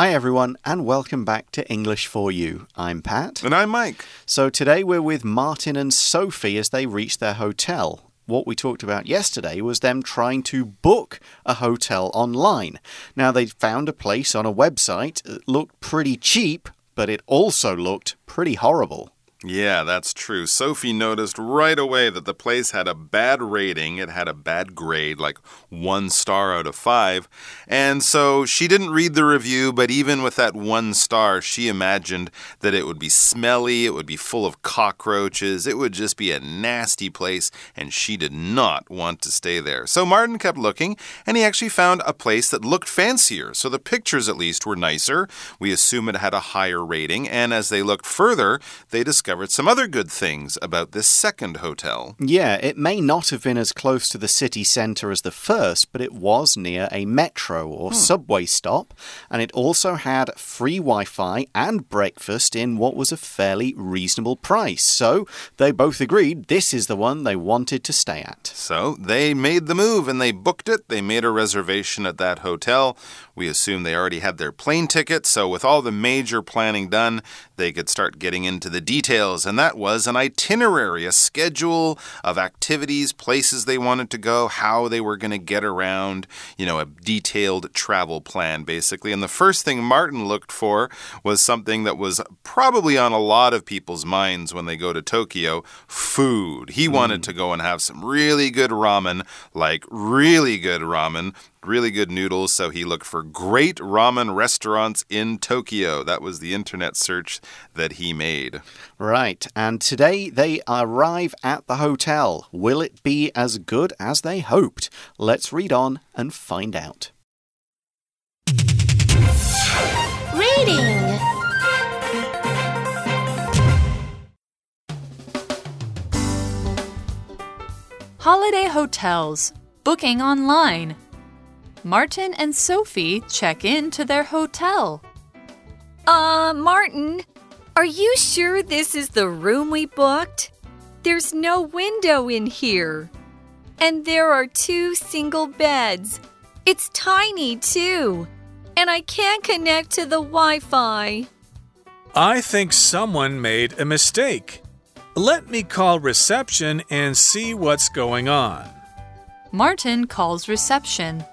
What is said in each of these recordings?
Hi, everyone, and welcome back to English for You. I'm Pat. And I'm Mike. So today we're with Martin and Sophie as they reach their hotel. What we talked about yesterday was them trying to book a hotel online. Now, they found a place on a website that looked pretty cheap, but it also looked pretty horrible. Yeah, that's true. Sophie noticed right away that the place had a bad rating. It had a bad grade, like one star out of five. And so she didn't read the review, but even with that one star, she imagined that it would be smelly, it would be full of cockroaches, it would just be a nasty place, and she did not want to stay there. So Martin kept looking, and he actually found a place that looked fancier. So the pictures, at least, were nicer. We assume it had a higher rating. And as they looked further, they discovered discovered some other good things about this second hotel. Yeah, it may not have been as close to the city centre as the first, but it was near a metro or hmm. subway stop, and it also had free Wi Fi and breakfast in what was a fairly reasonable price. So they both agreed this is the one they wanted to stay at. So they made the move and they booked it. They made a reservation at that hotel. We assume they already had their plane ticket, so with all the major planning done, they could start getting into the details. And that was an itinerary, a schedule of activities, places they wanted to go, how they were going to get around, you know, a detailed travel plan, basically. And the first thing Martin looked for was something that was probably on a lot of people's minds when they go to Tokyo food. He mm. wanted to go and have some really good ramen, like really good ramen really good noodles, so he looked for great ramen restaurants in Tokyo. That was the internet search that he made. Right, and today they arrive at the hotel. Will it be as good as they hoped? Let's read on and find out. Reading Holiday Hotels Booking Online Martin and Sophie check in to their hotel. Uh, Martin, are you sure this is the room we booked? There's no window in here. And there are two single beds. It's tiny, too. And I can't connect to the Wi Fi. I think someone made a mistake. Let me call reception and see what's going on. Martin calls reception.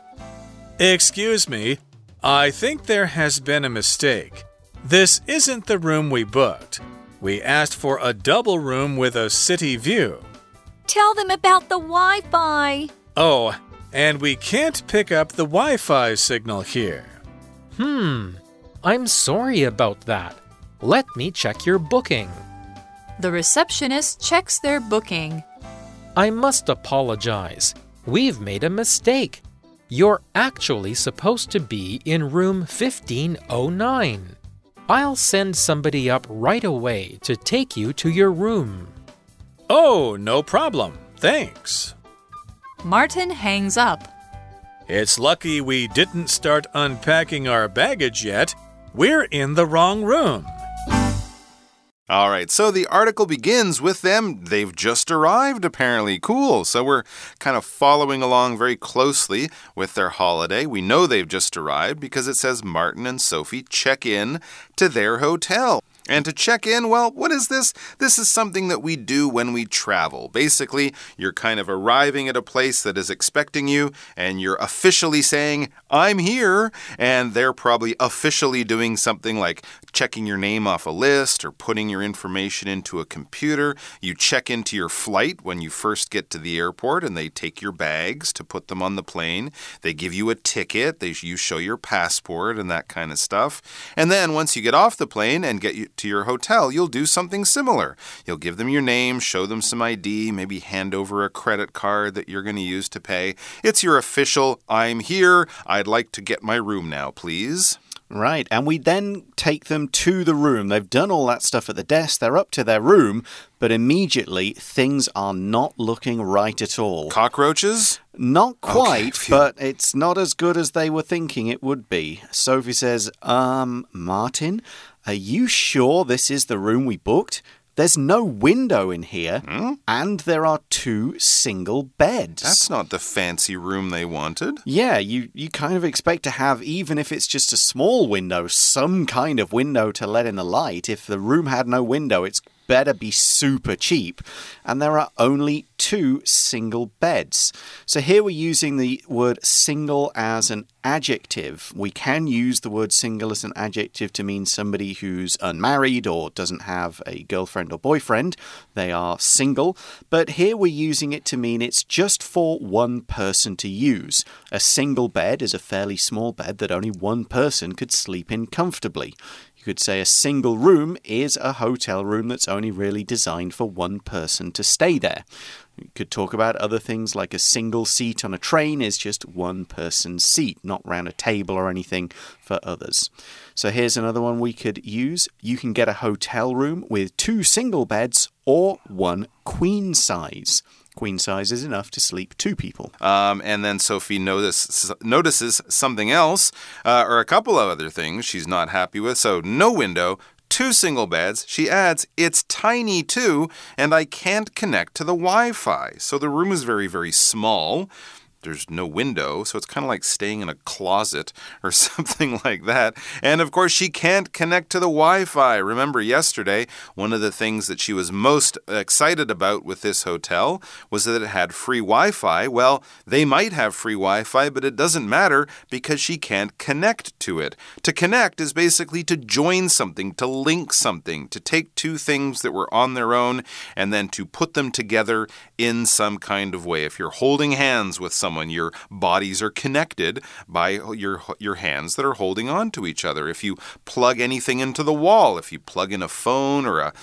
Excuse me, I think there has been a mistake. This isn't the room we booked. We asked for a double room with a city view. Tell them about the Wi Fi. Oh, and we can't pick up the Wi Fi signal here. Hmm, I'm sorry about that. Let me check your booking. The receptionist checks their booking. I must apologize. We've made a mistake. You're actually supposed to be in room 1509. I'll send somebody up right away to take you to your room. Oh, no problem. Thanks. Martin hangs up. It's lucky we didn't start unpacking our baggage yet. We're in the wrong room. All right, so the article begins with them. They've just arrived, apparently. Cool. So we're kind of following along very closely with their holiday. We know they've just arrived because it says Martin and Sophie check in to their hotel. And to check in, well, what is this? This is something that we do when we travel. Basically, you're kind of arriving at a place that is expecting you, and you're officially saying, I'm here. And they're probably officially doing something like checking your name off a list or putting your information into a computer. You check into your flight when you first get to the airport, and they take your bags to put them on the plane. They give you a ticket, they, you show your passport and that kind of stuff. And then once you get off the plane and get to your hotel, you'll do something similar. You'll give them your name, show them some ID, maybe hand over a credit card that you're going to use to pay. It's your official, I'm here, I'd like to get my room now, please. Right, and we then take them to the room. They've done all that stuff at the desk, they're up to their room, but immediately things are not looking right at all. Cockroaches? Not quite, okay, but it's not as good as they were thinking it would be. Sophie says, Um, Martin, are you sure this is the room we booked? There's no window in here, hmm? and there are two single beds. That's not the fancy room they wanted. Yeah, you, you kind of expect to have, even if it's just a small window, some kind of window to let in the light. If the room had no window, it's better be super cheap. And there are only two single beds. So here we're using the word single as an adjective. We can use the word single as an adjective to mean somebody who's unmarried or doesn't have a girlfriend or boyfriend. They are single. But here we're using it to mean it's just for one person to use. A single bed is a fairly small bed that only one person could sleep in comfortably. Could say a single room is a hotel room that's only really designed for one person to stay there. You could talk about other things like a single seat on a train is just one person's seat, not round a table or anything for others. So here's another one we could use. You can get a hotel room with two single beds or one queen size. Queen size is enough to sleep two people. Um, and then Sophie notice, notices something else, uh, or a couple of other things she's not happy with. So, no window, two single beds. She adds, it's tiny too, and I can't connect to the Wi Fi. So, the room is very, very small there's no window, so it's kind of like staying in a closet or something like that. And of course, she can't connect to the Wi Fi. Remember, yesterday, one of the things that she was most excited about with this hotel was that it had free Wi Fi. Well, they might have free Wi Fi, but it doesn't matter because she can't connect to it. To connect is basically to join something, to link something, to take two things that were on their own and then to put them together in some kind of way. If you're holding hands with someone, someone. Your bodies are connected by your your hands that are holding on to each other. If you plug anything into the wall, if you plug in a phone or a,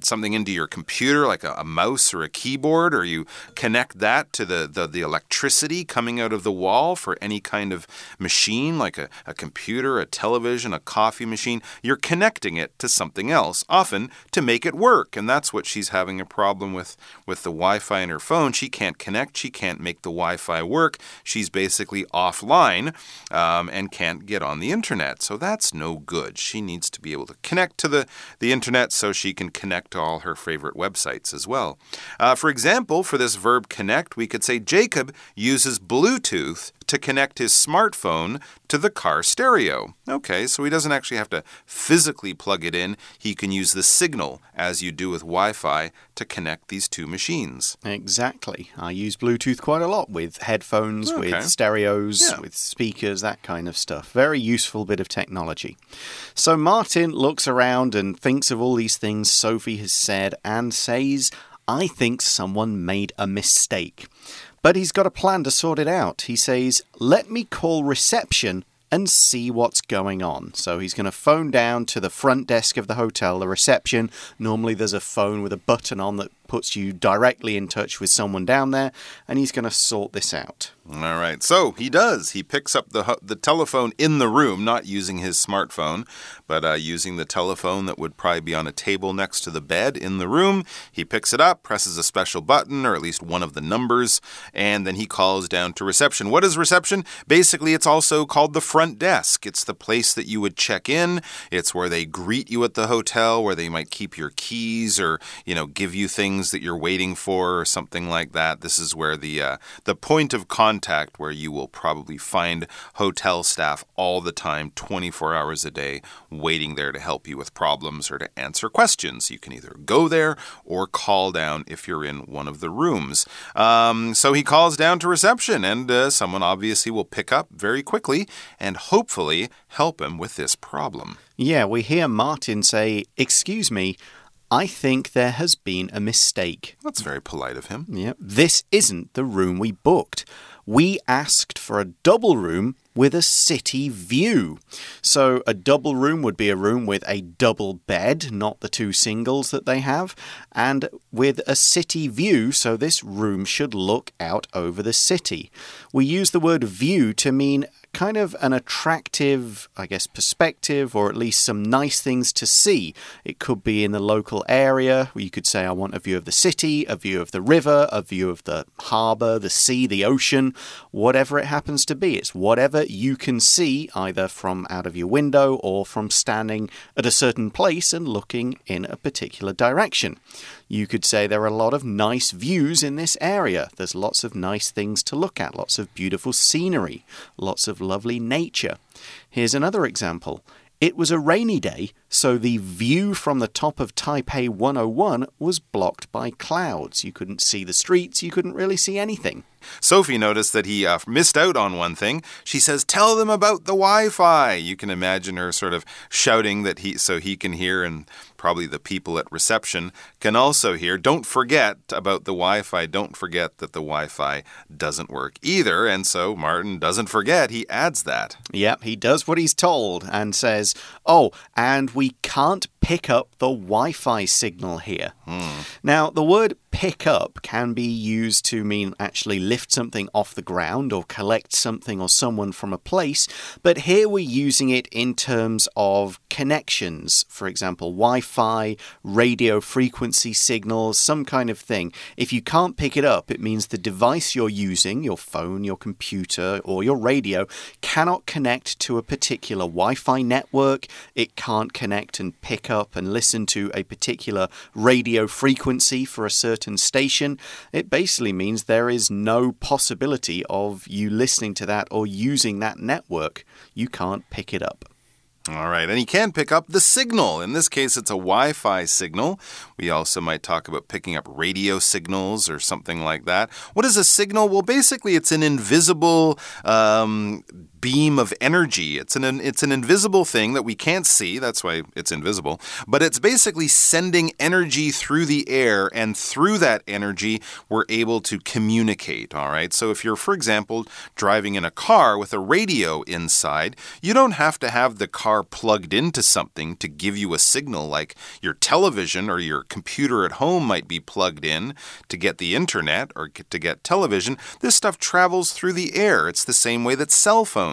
something into your computer like a, a, mouse or a keyboard, or you connect that to the, the, the electricity coming out of the wall for any kind of machine like a, a computer, a television, a coffee machine, you're connecting it to something else, often to make it work. And that's what she's having a problem with with the Wi-Fi in her phone. She can't connect. She can't make the Wi Fi work. She's basically offline um, and can't get on the internet. So that's no good. She needs to be able to connect to the, the internet so she can connect to all her favorite websites as well. Uh, for example, for this verb connect, we could say Jacob uses Bluetooth to connect his smartphone to the car stereo. Okay, so he doesn't actually have to physically plug it in. He can use the signal, as you do with Wi Fi, to connect these two machines. Exactly. I use Bluetooth quite a lot with headphones, okay. with stereos, yeah. with speakers, that kind of stuff. Very useful bit of technology. So Martin looks around and thinks of all these things Sophie has said and says, I think someone made a mistake. But he's got a plan to sort it out. He says, Let me call reception and see what's going on. So he's going to phone down to the front desk of the hotel, the reception. Normally, there's a phone with a button on that puts you directly in touch with someone down there, and he's going to sort this out. All right. So he does. He picks up the the telephone in the room, not using his smartphone, but uh, using the telephone that would probably be on a table next to the bed in the room. He picks it up, presses a special button, or at least one of the numbers, and then he calls down to reception. What is reception? Basically, it's also called the front desk. It's the place that you would check in. It's where they greet you at the hotel, where they might keep your keys or you know give you things things that you're waiting for or something like that. This is where the uh, the point of contact where you will probably find hotel staff all the time, 24 hours a day, waiting there to help you with problems or to answer questions. You can either go there or call down if you're in one of the rooms. Um, so he calls down to reception, and uh, someone obviously will pick up very quickly and hopefully help him with this problem. Yeah, we hear Martin say, Excuse me. I think there has been a mistake. That's very polite of him. Yeah. This isn't the room we booked. We asked for a double room with a city view. So, a double room would be a room with a double bed, not the two singles that they have, and with a city view, so this room should look out over the city. We use the word view to mean kind of an attractive, I guess, perspective or at least some nice things to see. It could be in the local area you could say, I want a view of the city, a view of the river, a view of the harbour, the sea, the ocean, whatever it happens to be. It's whatever you can see either from out of your window or from standing at a certain place and looking in a particular direction. You could say there are a lot of nice views in this area. There's lots of nice things to look at, lots of beautiful scenery, lots of lovely nature. Here's another example. It was a rainy day, so the view from the top of Taipei 101 was blocked by clouds. You couldn't see the streets, you couldn't really see anything. Sophie noticed that he uh, missed out on one thing. She says, "Tell them about the Wi-Fi." You can imagine her sort of shouting that he so he can hear and probably the people at reception can also hear. Don't forget about the Wi Fi. Don't forget that the Wi Fi doesn't work either. And so Martin doesn't forget. He adds that. Yep, he does what he's told and says, Oh, and we can't pick up the Wi Fi signal here. Hmm. Now, the word pick up can be used to mean actually lift something off the ground or collect something or someone from a place, but here we're using it in terms of connections. For example, Wi Fi, radio frequency signals, some kind of thing. If you can't pick it up, it means the device you're using, your phone, your computer, or your radio, cannot connect to a particular Wi Fi network. It can't connect and pick up and listen to a particular radio frequency for a certain station. It basically means there is no possibility of you listening to that or using that network. You can't pick it up. All right, and you can pick up the signal. In this case, it's a Wi Fi signal. We also might talk about picking up radio signals or something like that. What is a signal? Well, basically, it's an invisible um, beam of energy. It's an it's an invisible thing that we can't see. That's why it's invisible. But it's basically sending energy through the air, and through that energy, we're able to communicate. All right. So if you're, for example, driving in a car with a radio inside, you don't have to have the car plugged into something to give you a signal, like your television or your computer at home might be plugged in to get the internet or to get television. This stuff travels through the air. It's the same way that cell phones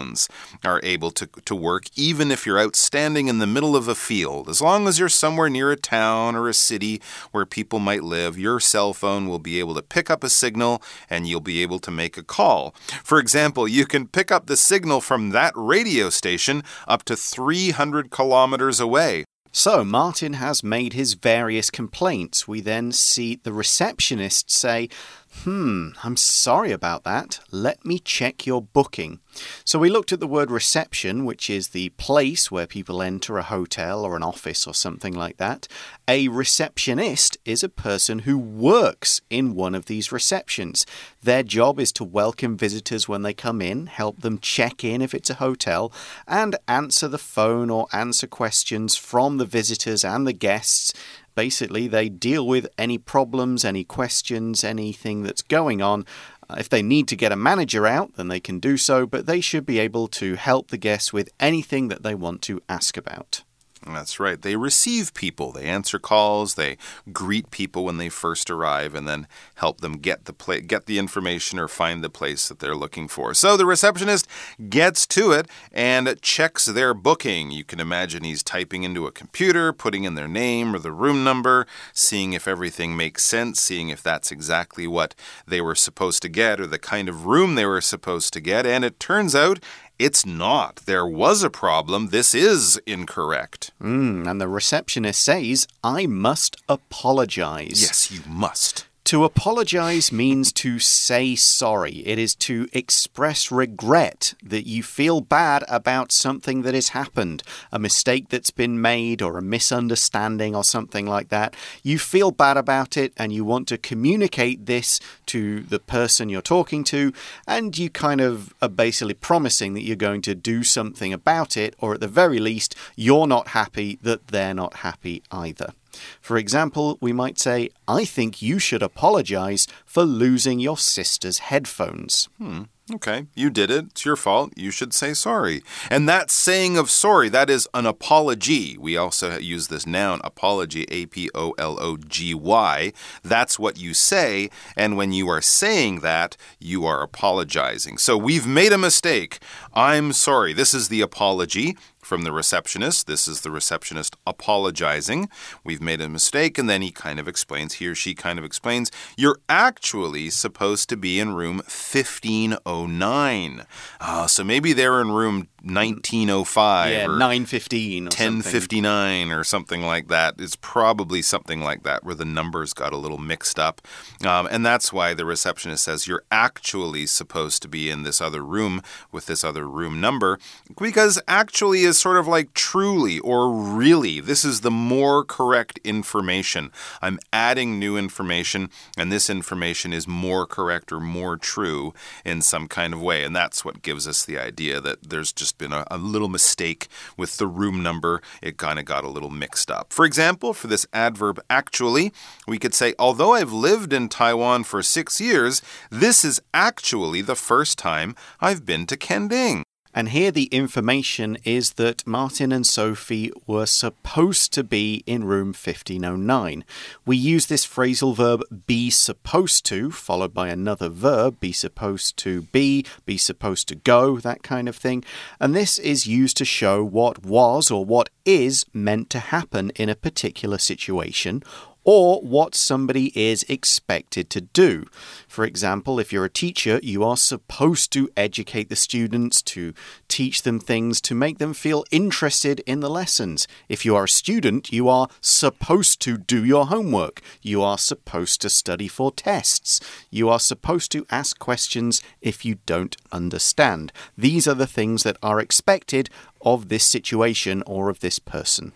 are able to, to work, even if you're out standing in the middle of a field. As long as you're somewhere near a town or a city where people might live, your cell phone will be able to pick up a signal and you'll be able to make a call. For example, you can pick up the signal from that radio station up to 300 kilometers away. So, Martin has made his various complaints. We then see the receptionist say, Hmm, I'm sorry about that. Let me check your booking. So we looked at the word reception, which is the place where people enter a hotel or an office or something like that. A receptionist is a person who works in one of these receptions. Their job is to welcome visitors when they come in, help them check in if it's a hotel, and answer the phone or answer questions from the visitors and the guests Basically, they deal with any problems, any questions, anything that's going on. Uh, if they need to get a manager out, then they can do so, but they should be able to help the guests with anything that they want to ask about. That's right. They receive people, they answer calls, they greet people when they first arrive, and then help them get the pla- get the information or find the place that they're looking for. So the receptionist gets to it and checks their booking. You can imagine he's typing into a computer, putting in their name or the room number, seeing if everything makes sense, seeing if that's exactly what they were supposed to get or the kind of room they were supposed to get. And it turns out it's not. There was a problem. This is incorrect. Mm, and the receptionist says, I must apologize. Yes, you must. To apologize means to say sorry. It is to express regret that you feel bad about something that has happened, a mistake that's been made, or a misunderstanding, or something like that. You feel bad about it and you want to communicate this to the person you're talking to, and you kind of are basically promising that you're going to do something about it, or at the very least, you're not happy that they're not happy either. For example, we might say, I think you should apologize for losing your sister's headphones. Hmm. Okay, you did it. It's your fault. You should say sorry. And that saying of sorry, that is an apology. We also use this noun, apology, A P O L O G Y. That's what you say. And when you are saying that, you are apologizing. So we've made a mistake. I'm sorry. This is the apology from the receptionist. This is the receptionist apologizing. We've made a mistake. And then he kind of explains, he or she kind of explains, you're actually supposed to be in room 1509. Uh, so maybe they're in room 1905 Yeah, or 915 or something. 1059 or something like that. It's probably something like that where the numbers got a little mixed up. Um, and that's why the receptionist says you're actually supposed to be in this other room with this other room number because actually is sort of like truly or really. This is the more correct information. I'm adding new information, and this information is more correct or more true in some kind of way. And that's what gives us the idea that there's just been a, a little mistake with the room number. It kind of got a little mixed up. For example, for this adverb actually, we could say, although I've lived in Taiwan for six years, this is actually the first time I've been to Kending. And here the information is that Martin and Sophie were supposed to be in room 1509. We use this phrasal verb be supposed to, followed by another verb, be supposed to be, be supposed to go, that kind of thing. And this is used to show what was or what is meant to happen in a particular situation or what somebody is expected to do. For example, if you're a teacher, you are supposed to educate the students, to teach them things, to make them feel interested in the lessons. If you are a student, you are supposed to do your homework. You are supposed to study for tests. You are supposed to ask questions if you don't understand. These are the things that are expected of this situation or of this person.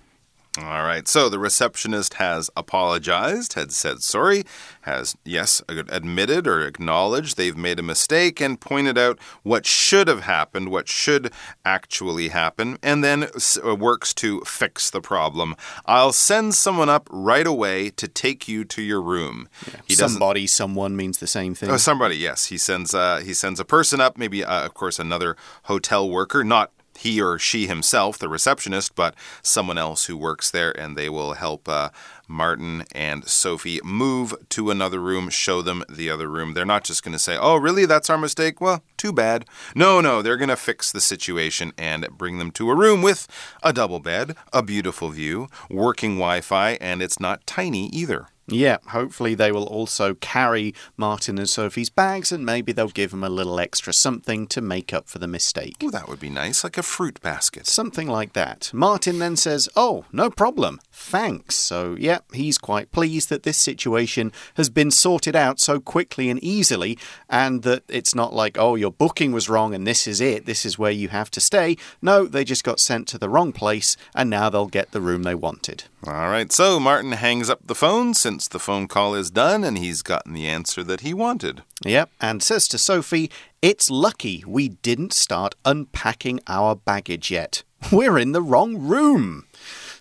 All right, so the receptionist has apologized, had said sorry, has, yes, admitted or acknowledged they've made a mistake and pointed out what should have happened, what should actually happen, and then uh, works to fix the problem. I'll send someone up right away to take you to your room. Yeah. Somebody, someone means the same thing. Oh, somebody, yes. He sends, uh, he sends a person up, maybe, uh, of course, another hotel worker, not he or she himself, the receptionist, but someone else who works there, and they will help uh, Martin and Sophie move to another room, show them the other room. They're not just going to say, Oh, really? That's our mistake? Well, too bad. No, no, they're going to fix the situation and bring them to a room with a double bed, a beautiful view, working Wi Fi, and it's not tiny either. Yeah, hopefully they will also carry Martin and Sophie's bags and maybe they'll give them a little extra something to make up for the mistake. Oh, that would be nice, like a fruit basket. Something like that. Martin then says, Oh, no problem. Thanks. So, yeah, he's quite pleased that this situation has been sorted out so quickly and easily, and that it's not like, oh, your booking was wrong and this is it, this is where you have to stay. No, they just got sent to the wrong place and now they'll get the room they wanted. All right, so Martin hangs up the phone since the phone call is done and he's gotten the answer that he wanted. Yep, and says to Sophie, It's lucky we didn't start unpacking our baggage yet. We're in the wrong room.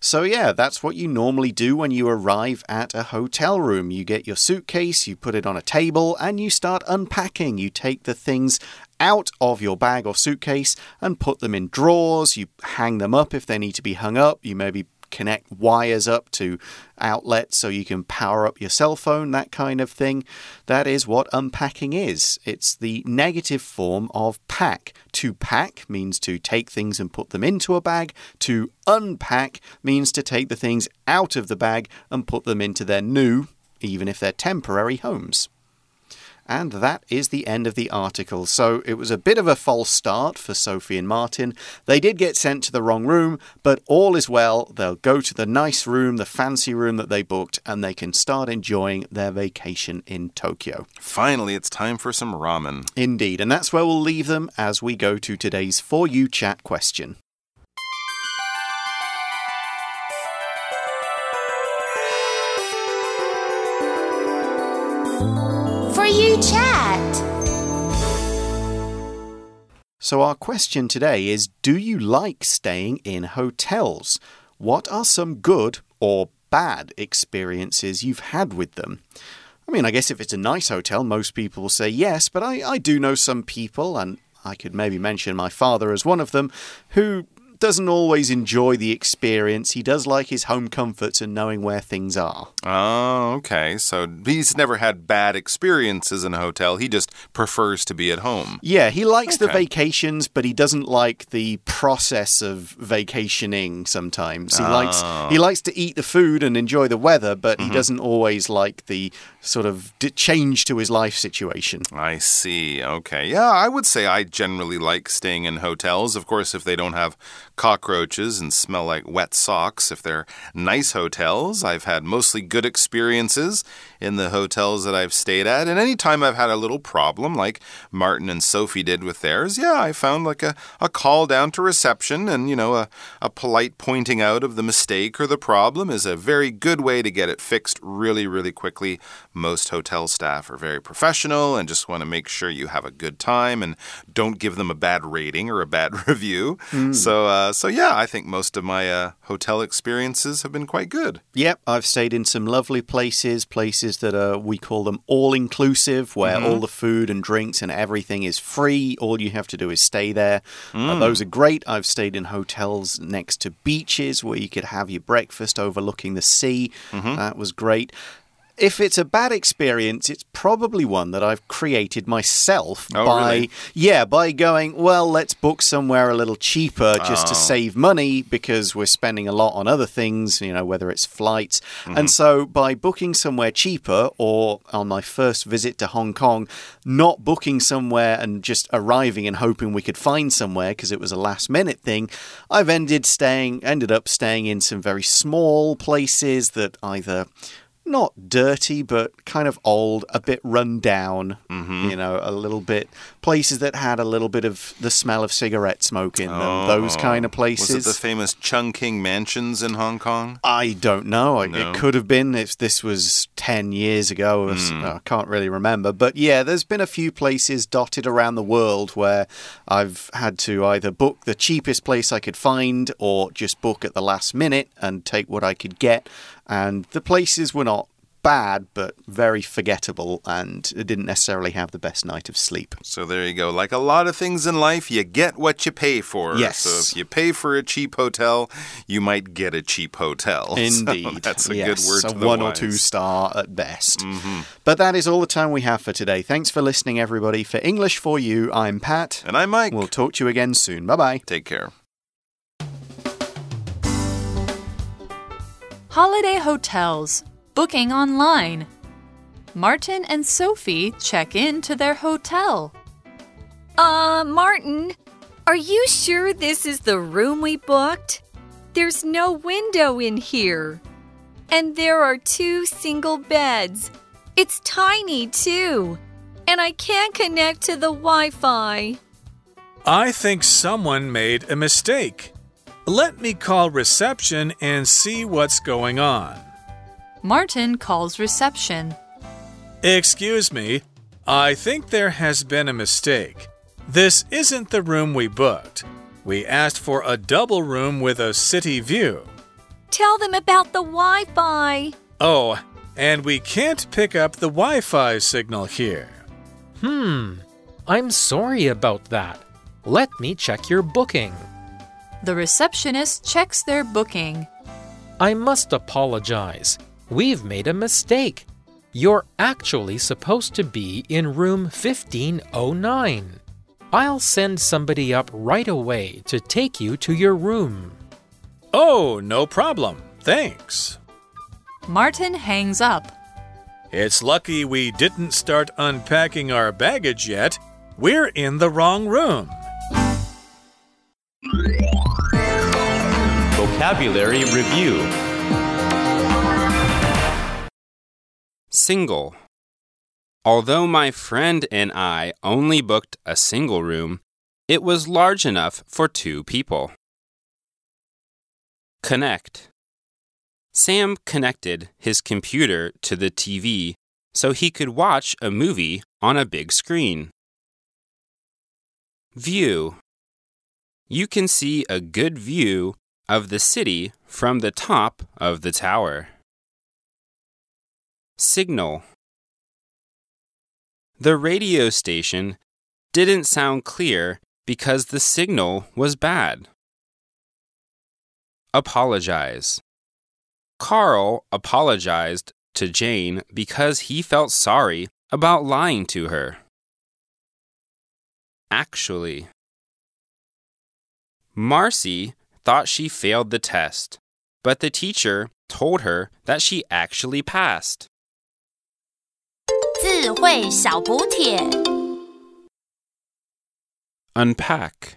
So, yeah, that's what you normally do when you arrive at a hotel room. You get your suitcase, you put it on a table, and you start unpacking. You take the things out of your bag or suitcase and put them in drawers. You hang them up if they need to be hung up. You maybe connect wires up to outlets so you can power up your cell phone, that kind of thing. That is what unpacking is. It's the negative form of pack. To pack means to take things and put them into a bag. To unpack means to take the things out of the bag and put them into their new, even if they're temporary, homes. And that is the end of the article. So it was a bit of a false start for Sophie and Martin. They did get sent to the wrong room, but all is well. They'll go to the nice room, the fancy room that they booked, and they can start enjoying their vacation in Tokyo. Finally, it's time for some ramen. Indeed. And that's where we'll leave them as we go to today's For You Chat question. So, our question today is Do you like staying in hotels? What are some good or bad experiences you've had with them? I mean, I guess if it's a nice hotel, most people will say yes, but I, I do know some people, and I could maybe mention my father as one of them, who doesn't always enjoy the experience. He does like his home comforts and knowing where things are. Oh, okay. So he's never had bad experiences in a hotel. He just prefers to be at home. Yeah, he likes the vacations, but he doesn't like the process of vacationing sometimes. He likes Oh. he likes to eat the food and enjoy the weather, but Mm-hmm. he doesn't always like the sort of change to his life situation. I see. Okay. Yeah, I would say I generally like staying in hotels. Of course, if they don't have cockroaches and smell like wet socks, if they're nice hotels, I've had mostly good experiences in the hotels that I've stayed at. And anytime I've had a little problem, like Martin and Sophie did with theirs, yeah, I found like a, a call down to reception and, you know, a, a polite pointing out of the mistake or the problem is a very good way to get it fixed really, really quickly. Most hotel staff are very professional and just want to make sure you have a good time and don't give them a bad rating or a bad review. So, uh, so yeah, I think most of my uh, hotel experiences have been quite good. Yep, I've stayed in some lovely places, places that are, we call them all inclusive, where all the food and drinks and everything is free. All you have to do is stay there. Uh, those are great. I've stayed in hotels next to beaches where you could have your breakfast overlooking the sea. That was great. If it's a bad experience, it's probably one that I've created myself Oh, by really? yeah, by going, well, let's book somewhere a little cheaper just to oh. save money because we're spending a lot on other things, you know, whether it's flights. And mm-hmm. so by booking somewhere cheaper or on my first visit to Hong Kong, not booking somewhere and just arriving and hoping we could find somewhere because it was a last minute thing, I've ended staying ended up staying in some very small places that either not dirty, but kind of old, a bit run down, mm-hmm. you know, a little bit places that had a little bit of the smell of cigarette smoke in them, those oh. kind of places. Oh. Was it the famous Chungking mansions in Hong Kong? I don't know. No. It could have been if this was 10 years ago. s- hmm. I can't really remember. But yeah, there's been a few places dotted around the world where I've had to either book the cheapest place I could find or just book at the last minute and take what I could get. And the places were not bad, but very forgettable and didn't necessarily have the best night of sleep. So there you go. Like a lot of things in life, you get what you pay for. Yes. So if you pay for a cheap hotel, you might get a cheap hotel. So Indeed. that's a yes, good word a to the one or wise. Mm-hmm. two star at best. But that is all the time we have for today. Thanks for listening, everybody. For English for You, I'm Pat. And I'm Mike. We'll talk to you again soon. Bye bye. Take care. Holiday hotels. Booking online. Martin and Sophie check in to their hotel. Uh, Martin, are you sure this is the room we booked? There's no window in here. And there are two single beds. It's tiny, too. And I can't connect to the Wi Fi. I think someone made a mistake. Let me call reception and see what's going on. Martin calls reception. Excuse me, I think there has been a mistake. This isn't the room we booked. We asked for a double room with a city view. Tell them about the Wi Fi. Oh, and we can't pick up the Wi Fi signal here. Hmm, I'm sorry about that. Let me check your booking. The receptionist checks their booking. I must apologize. We've made a mistake. You're actually supposed to be in room 1509. I'll send somebody up right away to take you to your room. Oh, no problem. Thanks. Martin hangs up. It's lucky we didn't start unpacking our baggage yet. We're in the wrong room. Vocabulary Review Single. Although my friend and I only booked a single room, it was large enough for two people. Connect. Sam connected his computer to the TV so he could watch a movie on a big screen. View. You can see a good view of the city from the top of the tower. Signal. The radio station didn't sound clear because the signal was bad. Apologize. Carl apologized to Jane because he felt sorry about lying to her. Actually, Marcy thought she failed the test, but the teacher told her that she actually passed. 智慧小补帖。 Unpack.